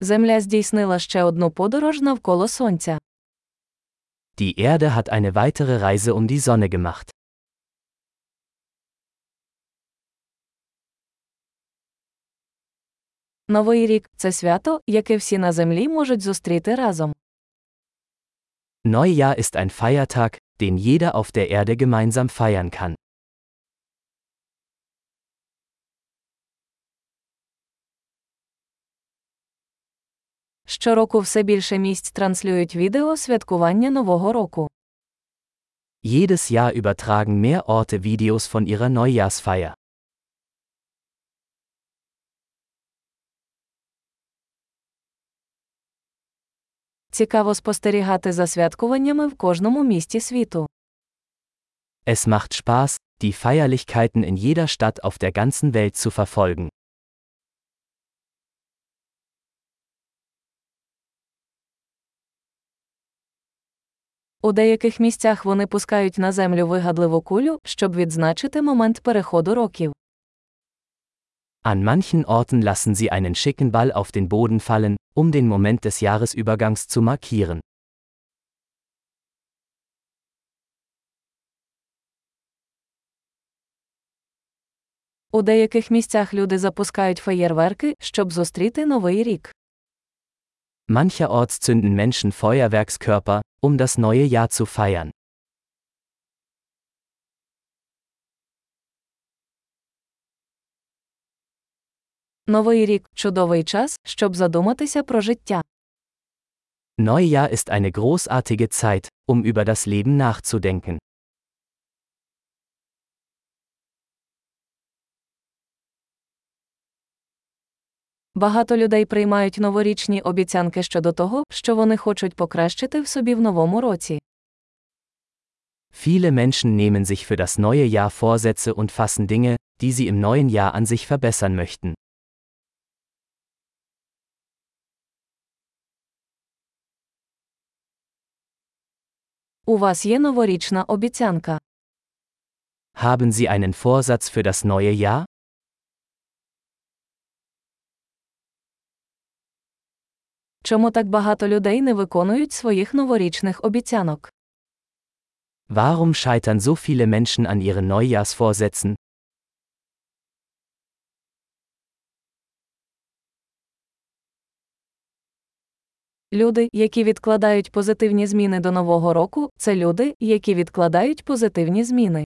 Земля здійснила ще одну подорож навколо Сонця. Die Erde hat eine weitere Reise um die Sonne gemacht. Новий рік це свято, яке всі на землі можуть зустріти разом. Neujahr ist ein Feiertag, den jeder auf der Erde gemeinsam feiern kann. Щороку все більше місць транслюють відео святкування Нового року. Jedes Jahr übertragen mehr Orte Videos von ihrer Neujahrsfeier. Цікаво спостерігати за святкуваннями в кожному місті світу. Es macht Spaß, die Feierlichkeiten in jeder Stadt auf der ganzen Welt zu verfolgen. У деяких місцях вони пускають на землю вигадливу кулю, щоб відзначити момент переходу років. An manchen Orten lassen sie einen schicken Ball auf den Boden fallen, um den Moment des Jahresübergangs zu markieren. У деяких місцях люди запускають феєрверки, щоб зустріти новий рік. Mancherorts zünden Menschen Feuerwerkskörper, um das neue Jahr zu feiern. Новий рік чудовий час, щоб задуматися про життя. Neujahr ist eine großartige Zeit, um über das Leben nachzudenken. Багато людей приймають новорічні обіцянки щодо того, що вони хочуть покращити в собі в новому році. Viele Menschen nehmen sich für das neue Jahr Vorsätze und fassen Dinge, die sie im neuen Jahr an sich verbessern möchten. У вас є новорічна обіцянка. Haben Sie einen Vorsatz für das neue Jahr? Чому так багато людей не виконують своїх новорічних обіцянок? Warum scheitern so viele Menschen an ihren Neujahrsvorsätzen? Люди, які відкладають позитивні зміни до нового року, це люди, які відкладають позитивні зміни.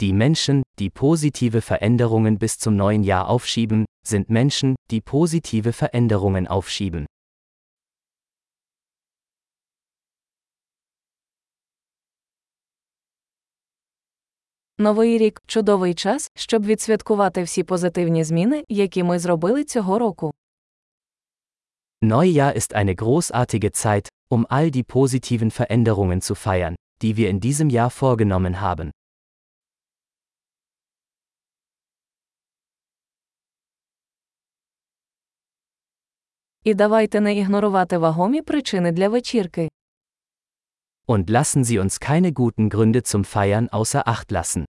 Die Menschen, die positive Veränderungen bis zum neuen Jahr aufschieben, sind Menschen, die positive Veränderungen aufschieben. Новий рік чудовий час, щоб відсвяткувати всі позитивні зміни, які ми зробили цього року. Neujahr ist eine großartige Zeit, um all die positiven Veränderungen zu feiern, die wir in diesem Jahr vorgenommen haben. І давайте не ігнорувати вагомі причини для вечірки. Und lassen Sie uns keine guten Gründe zum Feiern außer Acht lassen.